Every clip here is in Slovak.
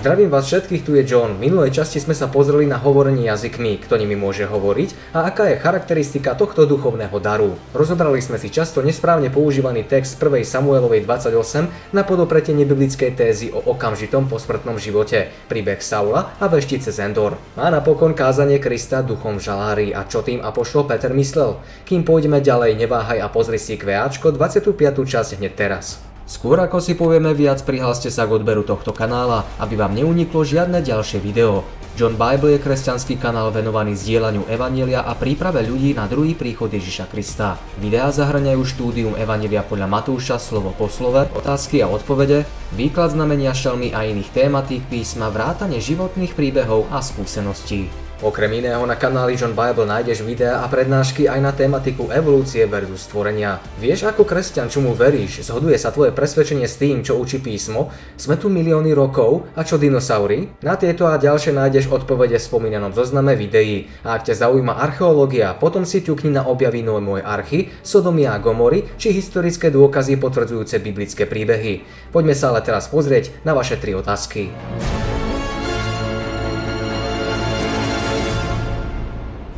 Zdravím vás všetkých, tu je John. V minulej časti sme sa pozreli na hovorenie jazykmi, kto nimi môže hovoriť a aká je charakteristika tohto duchovného daru. Rozobrali sme si často nesprávne používaný text 1. Samuelovej 28 na podopretenie biblickej tézy o okamžitom posmrtnom živote, príbeh Saula a veštice Zendor. A napokon kázanie Krista duchom žalári a čo tým apoštol Peter myslel. Kým pôjdeme ďalej, neváhaj a pozri si QAčko 25. časť hneď teraz. Skôr ako si povieme viac, prihláste sa k odberu tohto kanála, aby vám neuniklo žiadne ďalšie video. John Bible je kresťanský kanál venovaný zdieľaniu Evanielia a príprave ľudí na druhý príchod Ježiša Krista. Videá zahrňajú štúdium Evanielia podľa Matúša slovo po slove, otázky a odpovede, výklad znamenia šelmy a iných tématík písma, vrátane životných príbehov a skúseností. Okrem iného na kanáli John Bible nájdeš videá a prednášky aj na tematiku evolúcie versus stvorenia. Vieš ako kresťan, čomu veríš, zhoduje sa tvoje presvedčenie s tým, čo učí písmo? Sme tu milióny rokov a čo dinosaury? Na tieto a ďalšie nájdeš odpovede v spomínanom zozname videí. A ak ťa zaujíma archeológia, potom si ťukni na objavy môj archy, Sodomia a Gomory či historické dôkazy potvrdzujúce biblické príbehy. Poďme sa ale teraz pozrieť na vaše tri otázky.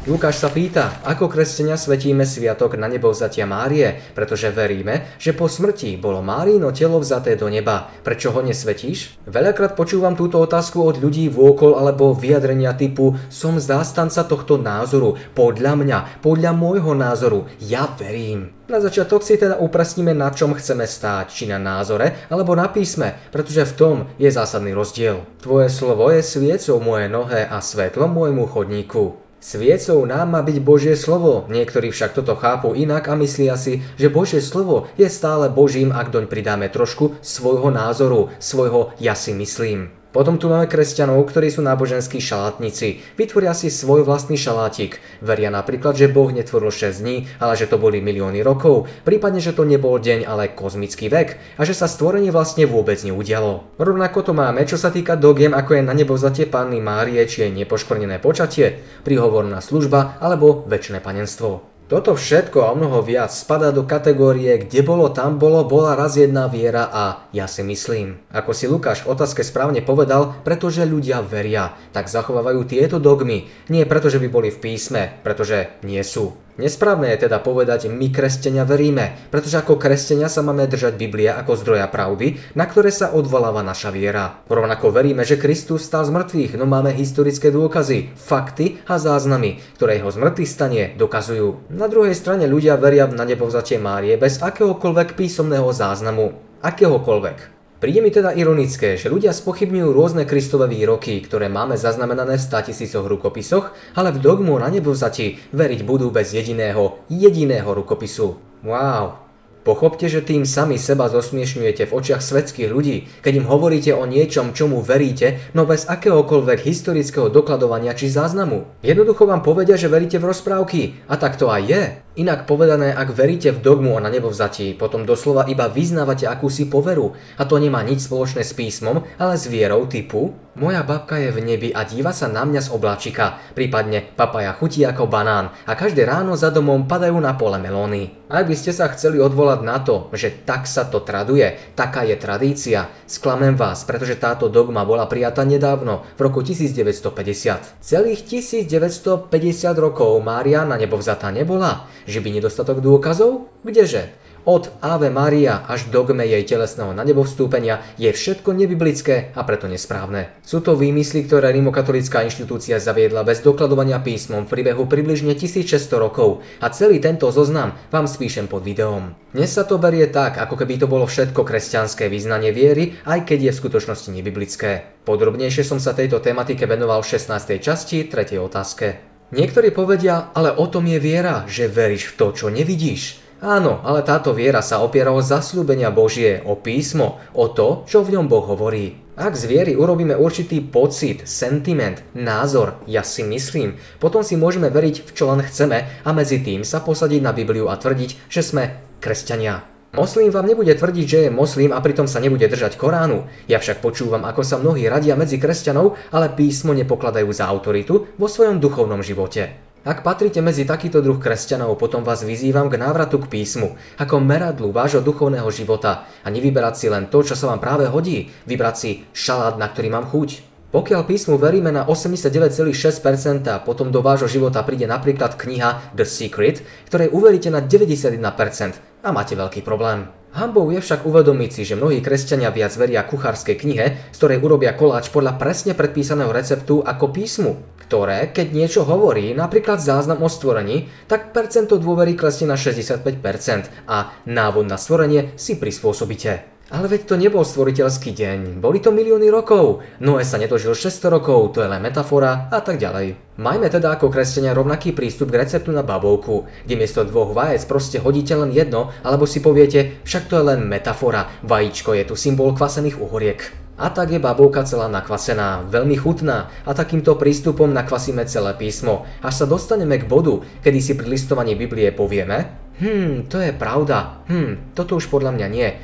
Lukáš sa pýta, ako kresťania svetíme sviatok na nebo vzatia Márie, pretože veríme, že po smrti bolo Márino telo vzaté do neba. Prečo ho nesvetíš? Veľakrát počúvam túto otázku od ľudí vôkol alebo vyjadrenia typu som zástanca tohto názoru, podľa mňa, podľa môjho názoru, ja verím. Na začiatok si teda upresníme, na čom chceme stáť, či na názore, alebo na písme, pretože v tom je zásadný rozdiel. Tvoje slovo je sviecou moje nohe a svetlom môjmu chodníku. Sviecou nám má byť Božie slovo, niektorí však toto chápu inak a myslia si, že Božie slovo je stále Božím, ak doň pridáme trošku svojho názoru, svojho ja si myslím. Potom tu máme kresťanov, ktorí sú náboženskí šalátnici. Vytvoria si svoj vlastný šalátik. Veria napríklad, že Boh netvoril 6 dní, ale že to boli milióny rokov, prípadne, že to nebol deň, ale kozmický vek a že sa stvorenie vlastne vôbec neudialo. Rovnako to máme, čo sa týka dogiem, ako je na nebo vzatie Panny Márie, či je nepoškvrnené počatie, prihovorná služba alebo väčšie panenstvo. Toto všetko a mnoho viac spadá do kategórie, kde bolo, tam bolo, bola raz jedna viera a ja si myslím. Ako si Lukáš v otázke správne povedal, pretože ľudia veria, tak zachovávajú tieto dogmy. Nie preto, že by boli v písme, pretože nie sú. Nesprávne je teda povedať, my kresťania veríme, pretože ako kresťania sa máme držať Biblia ako zdroja pravdy, na ktoré sa odvoláva naša viera. Rovnako veríme, že Kristus stal z mŕtvych, no máme historické dôkazy, fakty a záznamy, ktoré jeho zmrtvých stanie dokazujú. Na druhej strane ľudia veria na nebovzatie Márie bez akéhokoľvek písomného záznamu. Akéhokoľvek. Príde mi teda ironické, že ľudia spochybňujú rôzne Kristové výroky, ktoré máme zaznamenané v 100 tisícoch rukopisoch, ale v dogmu na nebovzati veriť budú bez jediného, jediného rukopisu. Wow, Pochopte, že tým sami seba zosmiešňujete v očiach svetských ľudí, keď im hovoríte o niečom, čomu veríte, no bez akéhokoľvek historického dokladovania či záznamu. Jednoducho vám povedia, že veríte v rozprávky. A tak to aj je. Inak povedané, ak veríte v dogmu o na nebovzatí, potom doslova iba vyznávate akúsi poveru. A to nemá nič spoločné s písmom, ale s vierou typu moja babka je v nebi a díva sa na mňa z obláčika, prípadne papaja chutí ako banán a každé ráno za domom padajú na pole melóny. Ak by ste sa chceli odvolať na to, že tak sa to traduje, taká je tradícia, sklamem vás, pretože táto dogma bola prijatá nedávno, v roku 1950. Celých 1950 rokov Mária na nebo vzatá nebola, že by nedostatok dôkazov? Kdeže? Od Ave Maria až dogme jej telesného na nebo vstúpenia je všetko nebiblické a preto nesprávne. Sú to výmysly, ktoré rimokatolická inštitúcia zaviedla bez dokladovania písmom v priebehu približne 1600 rokov a celý tento zoznam vám spíšem pod videom. Dnes sa to berie tak, ako keby to bolo všetko kresťanské význanie viery, aj keď je v skutočnosti nebiblické. Podrobnejšie som sa tejto tematike venoval v 16. časti, 3. otázke. Niektorí povedia, ale o tom je viera, že veríš v to, čo nevidíš. Áno, ale táto viera sa opiera o zasľúbenia Božie, o písmo, o to, čo v ňom Boh hovorí. Ak z viery urobíme určitý pocit, sentiment, názor, ja si myslím, potom si môžeme veriť v čo len chceme a medzi tým sa posadiť na Bibliu a tvrdiť, že sme kresťania. Moslim vám nebude tvrdiť, že je moslim a pritom sa nebude držať Koránu. Ja však počúvam, ako sa mnohí radia medzi kresťanov, ale písmo nepokladajú za autoritu vo svojom duchovnom živote. Ak patríte medzi takýto druh kresťanov, potom vás vyzývam k návratu k písmu, ako meradlu vášho duchovného života a nevyberať si len to, čo sa vám práve hodí, vybrať si šalát, na ktorý mám chuť. Pokiaľ písmu veríme na 89,6%, potom do vášho života príde napríklad kniha The Secret, ktorej uveríte na 91% a máte veľký problém. Hambou je však uvedomiť si, že mnohí kresťania viac veria kuchárskej knihe, z ktorej urobia koláč podľa presne predpísaného receptu ako písmu ktoré, keď niečo hovorí, napríklad záznam o stvorení, tak percento dôvery klesne na 65% a návod na stvorenie si prispôsobíte. Ale veď to nebol stvoriteľský deň, boli to milióny rokov. Noé sa nedožil 600 rokov, to je len metafora a tak ďalej. Majme teda ako kresťania rovnaký prístup k receptu na babovku, kde miesto dvoch vajec proste hodíte len jedno, alebo si poviete, však to je len metafora, vajíčko je tu symbol kvasených uhoriek. A tak je babovka celá nakvasená, veľmi chutná a takýmto prístupom nakvasíme celé písmo, až sa dostaneme k bodu, kedy si pri listovaní Biblie povieme Hm, to je pravda. Hm, toto už podľa mňa nie. E,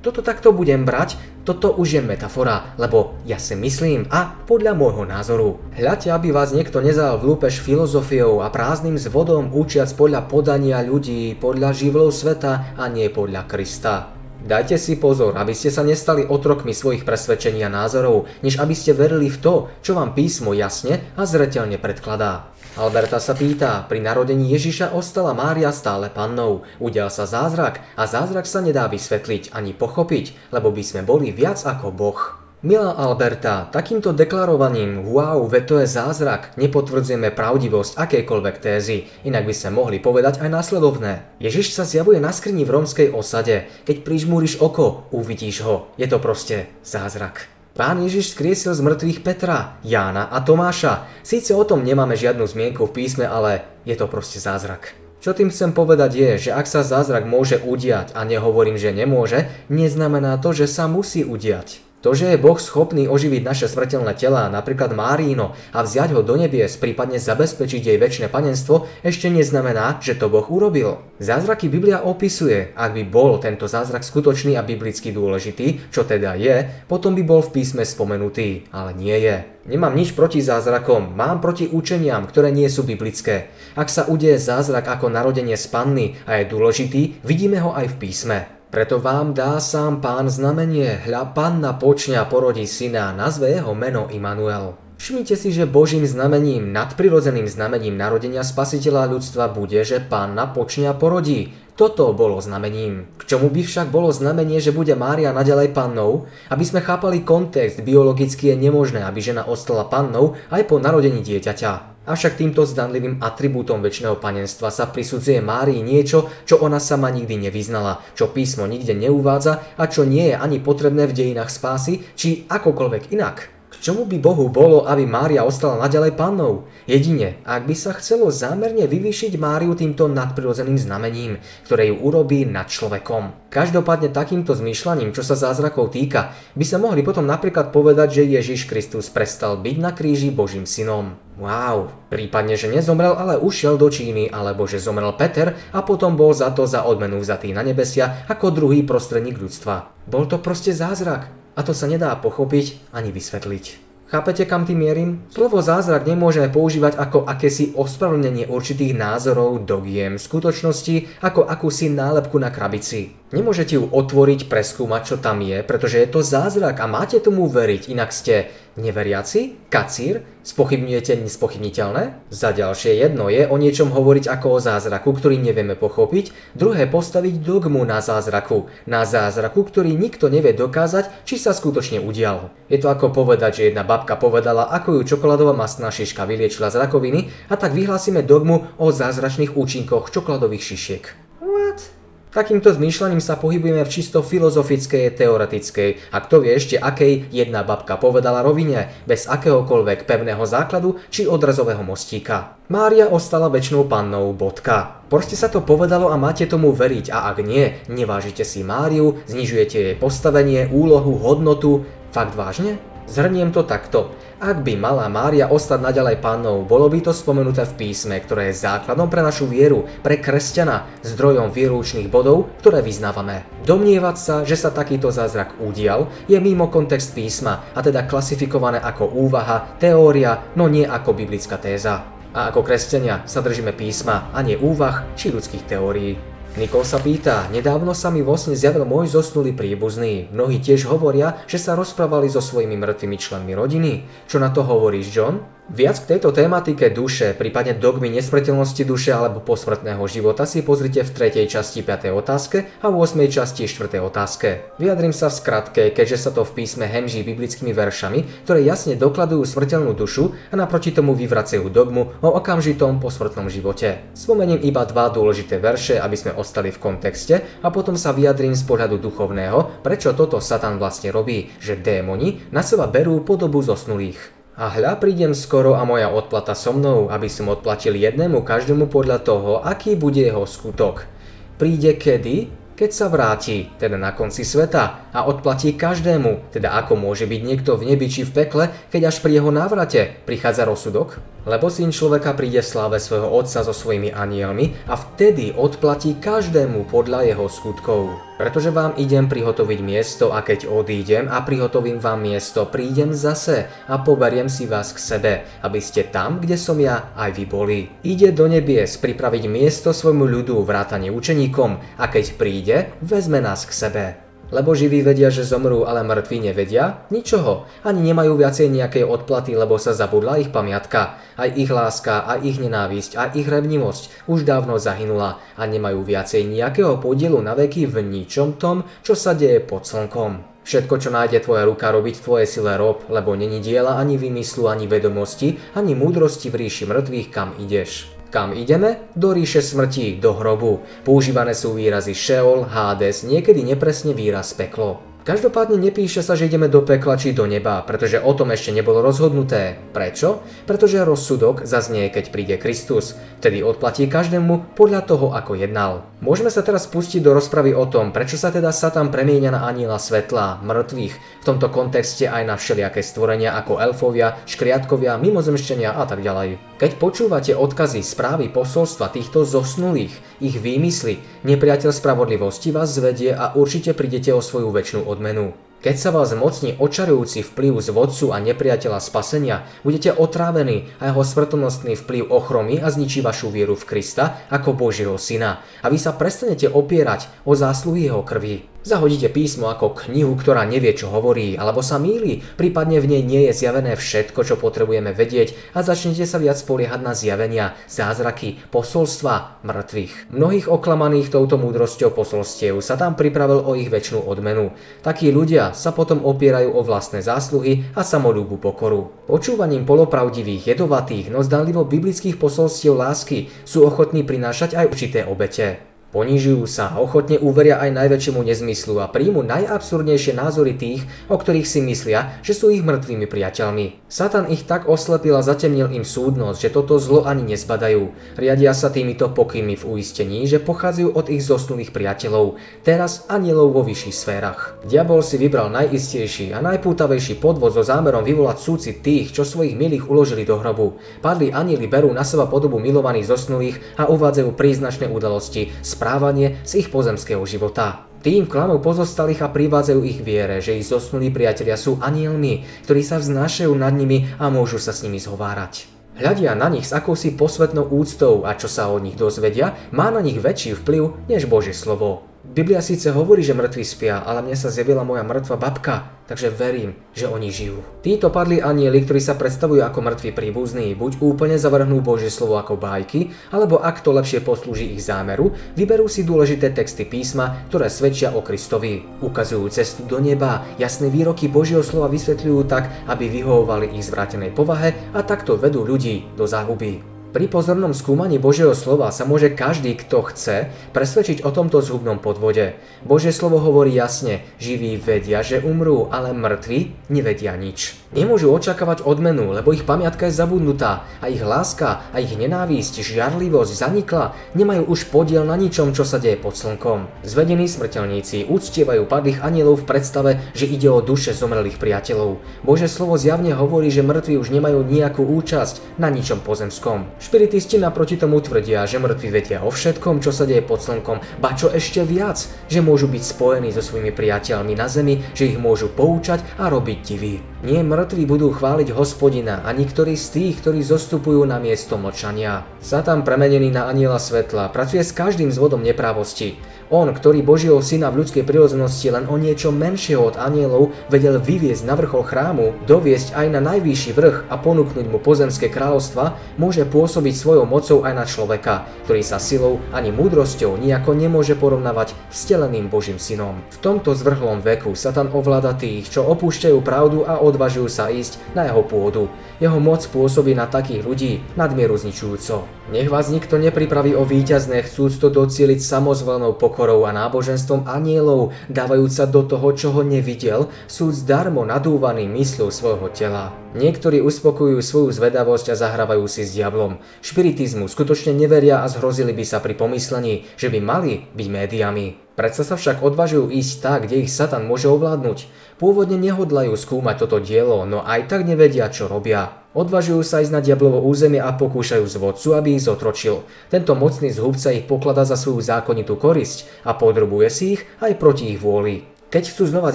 toto takto budem brať, toto už je metafora, lebo ja si myslím a podľa môjho názoru. Hľadte, aby vás niekto nezal v lúpež filozofiou a prázdnym zvodom učiac podľa podania ľudí, podľa živlov sveta a nie podľa Krista. Dajte si pozor, aby ste sa nestali otrokmi svojich presvedčení a názorov, než aby ste verili v to, čo vám písmo jasne a zreteľne predkladá. Alberta sa pýta, pri narodení Ježiša ostala Mária stále pannou. Udial sa zázrak a zázrak sa nedá vysvetliť ani pochopiť, lebo by sme boli viac ako Boh. Milá Alberta, takýmto deklarovaním wow, ve to je zázrak, nepotvrdzujeme pravdivosť akejkoľvek tézy, inak by sme mohli povedať aj následovné. Ježiš sa zjavuje na skrini v rómskej osade, keď prižmúriš oko, uvidíš ho, je to proste zázrak. Pán Ježiš skriesil z mŕtvych Petra, Jána a Tomáša. Síce o tom nemáme žiadnu zmienku v písme, ale je to proste zázrak. Čo tým chcem povedať je, že ak sa zázrak môže udiať a nehovorím, že nemôže, neznamená to, že sa musí udiať. To, že je Boh schopný oživiť naše smrteľné tela, napríklad Márino, a vziať ho do nebies, prípadne zabezpečiť jej väčšie panenstvo, ešte neznamená, že to Boh urobil. Zázraky Biblia opisuje, ak by bol tento zázrak skutočný a biblicky dôležitý, čo teda je, potom by bol v písme spomenutý, ale nie je. Nemám nič proti zázrakom, mám proti učeniam, ktoré nie sú biblické. Ak sa udeje zázrak ako narodenie z panny a je dôležitý, vidíme ho aj v písme. Preto vám dá sám pán znamenie, hľa panna počňa porodí syna, nazve jeho meno Immanuel. Všimnite si, že Božím znamením, nadprirodzeným znamením narodenia spasiteľa ľudstva bude, že panna počňa porodí. Toto bolo znamením. K čomu by však bolo znamenie, že bude Mária naďalej pannou? Aby sme chápali kontext, biologicky je nemožné, aby žena ostala pannou aj po narodení dieťaťa. Avšak týmto zdanlivým atribútom väčšného panenstva sa prisudzuje Márii niečo, čo ona sama nikdy nevyznala, čo písmo nikde neuvádza a čo nie je ani potrebné v dejinách spásy, či akokoľvek inak. Čomu by Bohu bolo, aby Mária ostala naďalej pannou? Jedine, ak by sa chcelo zámerne vyvýšiť Máriu týmto nadprirodzeným znamením, ktoré ju urobí nad človekom. Každopádne takýmto zmýšľaním, čo sa zázrakov týka, by sa mohli potom napríklad povedať, že Ježiš Kristus prestal byť na kríži Božím synom. Wow, prípadne, že nezomrel, ale ušiel do Číny, alebo že zomrel Peter a potom bol za to za odmenu vzatý na nebesia ako druhý prostredník ľudstva. Bol to proste zázrak. A to sa nedá pochopiť ani vysvetliť. Chápete, kam tým mierim? Slovo zázrak nemôžeme používať ako akési ospravedlnenie určitých názorov, dogiem, skutočnosti, ako akúsi nálepku na krabici. Nemôžete ju otvoriť, preskúmať, čo tam je, pretože je to zázrak a máte tomu veriť, inak ste neveriaci, kacír, spochybňujete nespochybniteľné? Za ďalšie jedno je o niečom hovoriť ako o zázraku, ktorý nevieme pochopiť, druhé postaviť dogmu na zázraku, na zázraku, ktorý nikto nevie dokázať, či sa skutočne udial. Je to ako povedať, že jedna babka povedala, ako ju čokoládová masná šiška vyliečila z rakoviny a tak vyhlásime dogmu o zázračných účinkoch čokoládových šišiek. What? Takýmto zmýšľaním sa pohybujeme v čisto filozofickej, teoretickej a kto vie ešte akej jedna babka povedala rovine, bez akéhokoľvek pevného základu či odrazového mostíka. Mária ostala väčšnou pannou, bodka. Proste sa to povedalo a máte tomu veriť a ak nie, nevážite si Máriu, znižujete jej postavenie, úlohu, hodnotu. Fakt vážne? Zhrniem to takto. Ak by mala Mária ostať naďalej pánou, bolo by to spomenuté v písme, ktoré je základom pre našu vieru, pre kresťana, zdrojom vieručných bodov, ktoré vyznávame. Domnievať sa, že sa takýto zázrak udial, je mimo kontext písma a teda klasifikované ako úvaha, teória, no nie ako biblická téza. A ako kresťania sa držíme písma a nie úvah či ľudských teórií. Nikol sa pýta, nedávno sa mi vo sne zjavil môj zosnulý príbuzný. Mnohí tiež hovoria, že sa rozprávali so svojimi mŕtvými členmi rodiny. Čo na to hovoríš, John? Viac k tejto tématike duše, prípadne dogmy nesmrteľnosti duše alebo posmrtného života si pozrite v 3. časti 5. otázke a v 8. časti 4. otázke. Vyjadrím sa v skratke, keďže sa to v písme hemží biblickými veršami, ktoré jasne dokladujú smrteľnú dušu a naproti tomu vyvracajú dogmu o okamžitom posmrtnom živote. Spomeniem iba dva dôležité verše, aby sme ostali v kontexte a potom sa vyjadrím z pohľadu duchovného, prečo toto Satan vlastne robí, že démoni na seba berú podobu zosnulých. A hľa prídem skoro a moja odplata so mnou, aby som odplatil jednému každému podľa toho, aký bude jeho skutok. Príde kedy? Keď sa vráti, teda na konci sveta, a odplatí každému, teda ako môže byť niekto v nebi či v pekle, keď až pri jeho návrate prichádza rozsudok? Lebo syn človeka príde v sláve svojho otca so svojimi anielmi a vtedy odplatí každému podľa jeho skutkov. Pretože vám idem prihotoviť miesto a keď odídem a prihotovím vám miesto, prídem zase a poberiem si vás k sebe, aby ste tam, kde som ja, aj vy boli. Ide do nebies pripraviť miesto svojmu ľudu vrátane učeníkom a keď príde, vezme nás k sebe. Lebo živí vedia, že zomrú, ale mŕtvi nevedia? Ničoho. Ani nemajú viacej nejakej odplaty, lebo sa zabudla ich pamiatka. Aj ich láska, aj ich nenávisť, aj ich revnivosť už dávno zahynula a nemajú viacej nejakého podielu na veky v ničom tom, čo sa deje pod slnkom. Všetko, čo nájde tvoja ruka robiť v tvojej sile rob, lebo není diela ani vymyslu, ani vedomosti, ani múdrosti v ríši mŕtvych, kam ideš. Kam ideme? Do ríše smrti, do hrobu. Používané sú výrazy Sheol, Hades, niekedy nepresne výraz peklo. Každopádne nepíše sa, že ideme do pekla či do neba, pretože o tom ešte nebolo rozhodnuté. Prečo? Pretože rozsudok zaznie, keď príde Kristus. Vtedy odplatí každému podľa toho, ako jednal. Môžeme sa teraz pustiť do rozpravy o tom, prečo sa teda Satan premieňa na aniela svetla, mŕtvych, v tomto kontexte aj na všelijaké stvorenia ako elfovia, škriatkovia, mimozemšťania a tak ďalej. Keď počúvate odkazy, správy, posolstva týchto zosnulých, ich výmysly, nepriateľ spravodlivosti vás zvedie a určite prídete o svoju väčšinu odmenu. Keď sa vás mocní očarujúci vplyv z vodcu a nepriateľa spasenia, budete otrávení a jeho smrtonostný vplyv ochromí a zničí vašu vieru v Krista ako Božieho syna a vy sa prestanete opierať o zásluhy jeho krvi. Zahodíte písmo ako knihu, ktorá nevie, čo hovorí, alebo sa míli, prípadne v nej nie je zjavené všetko, čo potrebujeme vedieť a začnete sa viac spoliehať na zjavenia, zázraky, posolstva mŕtvych. Mnohých oklamaných touto múdrosťou posolstiev sa tam pripravil o ich väčšinu odmenu. Takí ľudia sa potom opierajú o vlastné zásluhy a samolúbu pokoru. Počúvaním polopravdivých, jedovatých, no zdanlivo biblických posolstiev lásky sú ochotní prinášať aj určité obete. Ponižujú sa a ochotne uveria aj najväčšiemu nezmyslu a príjmu najabsurdnejšie názory tých, o ktorých si myslia, že sú ich mŕtvými priateľmi. Satan ich tak oslepil a zatemnil im súdnosť, že toto zlo ani nezbadajú. Riadia sa týmito pokynmi v uistení, že pochádzajú od ich zosnulých priateľov, teraz anielov vo vyšších sférach. Diabol si vybral najistejší a najpútavejší podvod so zámerom vyvolať súcit tých, čo svojich milých uložili do hrobu. Padli anieli berú na seba podobu milovaných zosnulých a uvádzajú príznačné udalosti, správanie z ich pozemského života. Tým klamou pozostalých a privádzajú ich viere, že ich zosnulí priatelia sú anielmi, ktorí sa vznášajú nad nimi a môžu sa s nimi zhovárať. Hľadia na nich s akousi posvetnou úctou a čo sa od nich dozvedia, má na nich väčší vplyv než Božie slovo. Biblia síce hovorí, že mŕtvi spia, ale mne sa zjavila moja mŕtva babka, takže verím, že oni žijú. Títo padli anieli, ktorí sa predstavujú ako mŕtvi príbuzní, buď úplne zavrhnú Božie slovo ako bájky, alebo ak to lepšie poslúži ich zámeru, vyberú si dôležité texty písma, ktoré svedčia o Kristovi. Ukazujú cestu do neba, jasné výroky Božieho slova vysvetľujú tak, aby vyhovovali ich zvrátenej povahe a takto vedú ľudí do záhuby. Pri pozornom skúmaní Božieho slova sa môže každý, kto chce, presvedčiť o tomto zhubnom podvode. Božie slovo hovorí jasne, živí vedia, že umrú, ale mŕtvi nevedia nič. Nemôžu očakávať odmenu, lebo ich pamiatka je zabudnutá a ich láska a ich nenávisť, žiarlivosť zanikla, nemajú už podiel na ničom, čo sa deje pod slnkom. Zvedení smrteľníci uctievajú padlých anielov v predstave, že ide o duše zomrelých priateľov. Božie slovo zjavne hovorí, že mŕtvi už nemajú nejakú účasť na ničom pozemskom. Špiritisti naproti tomu tvrdia, že mŕtvi vedia o všetkom, čo sa deje pod slnkom, ba čo ešte viac, že môžu byť spojení so svojimi priateľmi na zemi, že ich môžu poučať a robiť divy. Nie mŕtvi budú chváliť hospodina a niektorí z tých, ktorí zostupujú na miesto mlčania. Satan premenený na aniela svetla pracuje s každým zvodom neprávosti. On, ktorý Božieho syna v ľudskej prirodzenosti len o niečo menšieho od anielov vedel vyviezť na vrchol chrámu, doviesť aj na najvyšší vrch a ponúknuť mu pozemské kráľovstva, môže pôsobiť svojou mocou aj na človeka, ktorý sa silou ani múdrosťou nejako nemôže porovnávať s teleným Božím synom. V tomto zvrhlom veku Satan ovláda tých, čo opúšťajú pravdu a odvažujú sa ísť na jeho pôdu. Jeho moc pôsobí na takých ľudí nadmieru zničujúco. Nech vás nikto nepripraví o víťazné, chcúc to docieliť samozvolenou pokorou a náboženstvom anielov, dávajúc sa do toho, čo ho nevidel, sú zdarmo nadúvaný mysľou svojho tela. Niektorí uspokojujú svoju zvedavosť a zahrávajú si s diablom. Špiritizmu skutočne neveria a zhrozili by sa pri pomyslení, že by mali byť médiami. Predsa sa však odvažujú ísť tak, kde ich Satan môže ovládnuť. Pôvodne nehodlajú skúmať toto dielo, no aj tak nevedia, čo robia. Odvažujú sa ísť na diablovo územie a pokúšajú zvodcu, aby ich zotročil. Tento mocný zhubca ich poklada za svoju zákonitú korisť a podrobuje si ich aj proti ich vôli. Keď chcú znova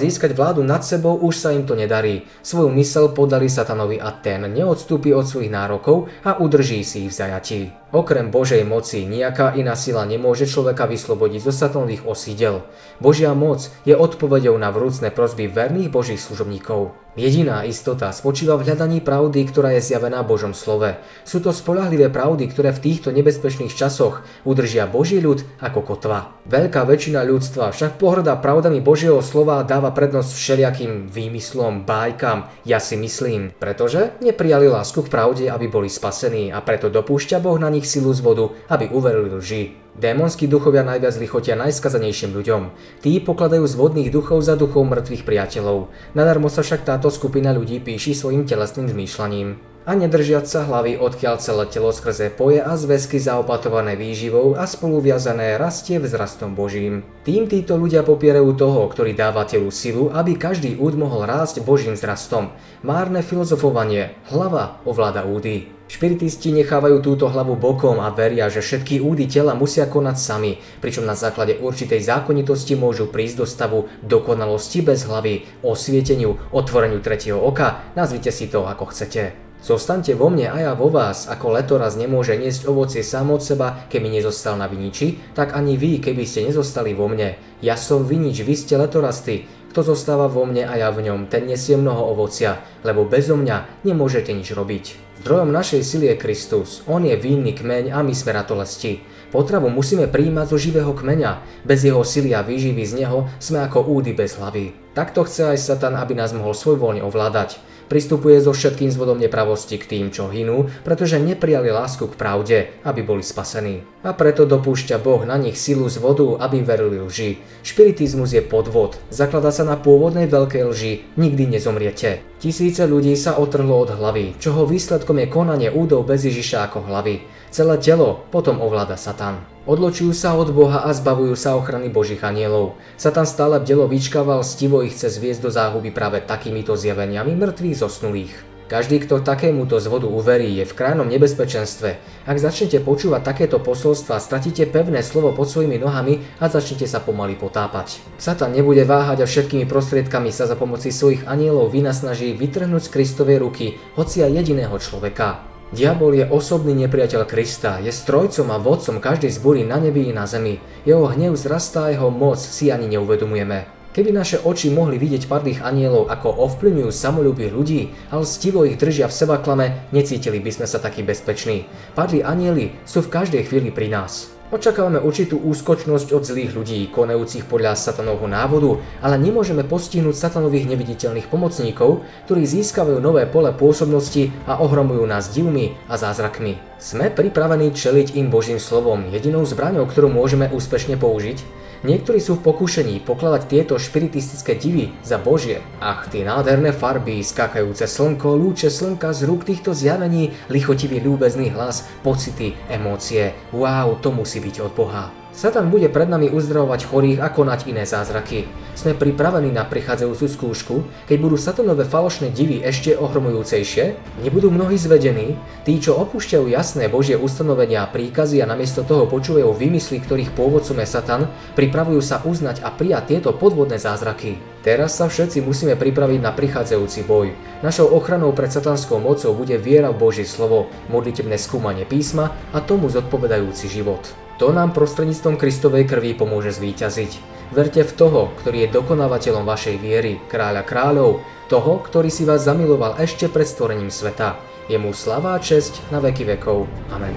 získať vládu nad sebou, už sa im to nedarí. Svoju mysel podali satanovi a ten neodstúpi od svojich nárokov a udrží si ich v zajatí. Okrem Božej moci nejaká iná sila nemôže človeka vyslobodiť zo satanových osídel. Božia moc je odpovedou na vrúcne prosby verných Božích služobníkov. Jediná istota spočíva v hľadaní pravdy, ktorá je zjavená Božom slove. Sú to spolahlivé pravdy, ktoré v týchto nebezpečných časoch udržia Boží ľud ako kotva. Veľká väčšina ľudstva však pohrdá pravdami Božieho slova a dáva prednosť všelijakým výmyslom, bájkam, ja si myslím, pretože neprijali lásku k pravde, aby boli spasení a preto dopúšťa Boh na nich silu z vodu, aby uverili lži. Démonskí duchovia najviac lichotia najskazanejším ľuďom. Tí pokladajú z vodných duchov za duchov mŕtvych priateľov. Nadarmo sa však táto skupina ľudí píši svojim telesným zmýšľaním a nedržiať sa hlavy, odkiaľ celé telo skrze poje a zväzky zaopatované výživou a spoluviazané rastie vzrastom Božím. Tým títo ľudia popierajú toho, ktorý dáva telu silu, aby každý úd mohol rásť Božím vzrastom. Márne filozofovanie, hlava ovláda údy. Špiritisti nechávajú túto hlavu bokom a veria, že všetky údy tela musia konať sami, pričom na základe určitej zákonitosti môžu prísť do stavu dokonalosti bez hlavy, osvieteniu, otvoreniu tretieho oka, nazvite si to ako chcete. Zostaňte vo mne a ja vo vás, ako letoraz nemôže niesť ovocie sám od seba, keby nezostal na viniči, tak ani vy, keby ste nezostali vo mne. Ja som vinič, vy ste letorasty. Kto zostáva vo mne a ja v ňom, ten nesie mnoho ovocia, lebo bezo mňa nemôžete nič robiť. Zdrojom našej sily je Kristus, On je vinný kmeň a my sme ratolesti. Potravu musíme príjmať zo živého kmeňa, bez jeho sily a výživy z neho sme ako údy bez hlavy. Takto chce aj Satan, aby nás mohol svojvoľne ovládať. Pristupuje so všetkým zvodom nepravosti k tým, čo hynú, pretože neprijali lásku k pravde, aby boli spasení. A preto dopúšťa Boh na nich silu z vodu, aby verili lži. Špiritizmus je podvod, zakladá sa na pôvodnej veľkej lži, nikdy nezomriete. Tisíce ľudí sa otrhlo od hlavy, čoho výsledkom je konanie údov bez Ježiša ako hlavy. Celé telo potom ovláda Satan. Odločujú sa od Boha a zbavujú sa ochrany Božích anielov. Satan stále bdelo vyčkával, stivo ich chce zviesť do záhuby práve takýmito zjaveniami mŕtvych zosnulých. Každý, kto takémuto zvodu uverí, je v krajnom nebezpečenstve. Ak začnete počúvať takéto posolstva, stratíte pevné slovo pod svojimi nohami a začnete sa pomaly potápať. Satan nebude váhať a všetkými prostriedkami sa za pomoci svojich anielov vynasnaží vytrhnúť z Kristovej ruky hocia jediného človeka. Diabol je osobný nepriateľ Krista, je strojcom a vodcom každej zbory na nebi i na zemi. Jeho hnev zrastá a jeho moc si ani neuvedomujeme. Keby naše oči mohli vidieť padlých anielov, ako ovplyvňujú samolúbých ľudí, ale stivo ich držia v sebaklame, necítili by sme sa takí bezpeční. Padlí anieli sú v každej chvíli pri nás. Očakávame určitú úskočnosť od zlých ľudí, konajúcich podľa satanovho návodu, ale nemôžeme postihnúť satanových neviditeľných pomocníkov, ktorí získavajú nové pole pôsobnosti a ohromujú nás divmi a zázrakmi. Sme pripravení čeliť im Božím slovom, jedinou zbraňou, ktorú môžeme úspešne použiť? Niektorí sú v pokúšení pokladať tieto špiritistické divy za Božie. Ach, tie nádherné farby, skákajúce slnko, lúče slnka z rúk týchto zjavení, lichotivý ľúbezný hlas, pocity, emócie. Wow, to musí byť od Boha. Satan bude pred nami uzdravovať chorých a konať iné zázraky. Sme pripravení na prichádzajúcu skúšku, keď budú satanové falošné divy ešte ohromujúcejšie? Nebudú mnohí zvedení? Tí, čo opúšťajú jasné Božie ustanovenia a príkazy a namiesto toho počúvajú vymysly, ktorých pôvodcom je Satan, pripravujú sa uznať a prijať tieto podvodné zázraky. Teraz sa všetci musíme pripraviť na prichádzajúci boj. Našou ochranou pred satanskou mocou bude viera v Božie slovo, modlitebné skúmanie písma a tomu zodpovedajúci život. To nám prostredníctvom Kristovej krvi pomôže zvíťaziť. Verte v toho, ktorý je dokonávateľom vašej viery, kráľa kráľov, toho, ktorý si vás zamiloval ešte pred stvorením sveta. Jemu slavá česť na veky vekov. Amen.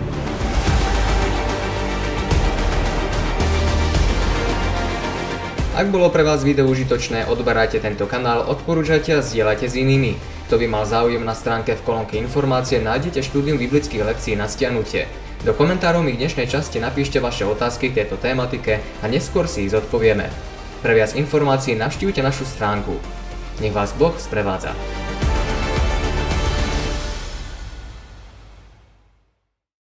Ak bolo pre vás video užitočné, odberajte tento kanál, odporúčajte a zdieľajte s inými. Kto by mal záujem na stránke v kolónke informácie, nájdete štúdium biblických lekcií na stiahnutie. Do komentárov mi v dnešnej časti napíšte vaše otázky k tejto tématike a neskôr si ich zodpovieme. Pre viac informácií navštívte našu stránku. Nech vás Boh sprevádza.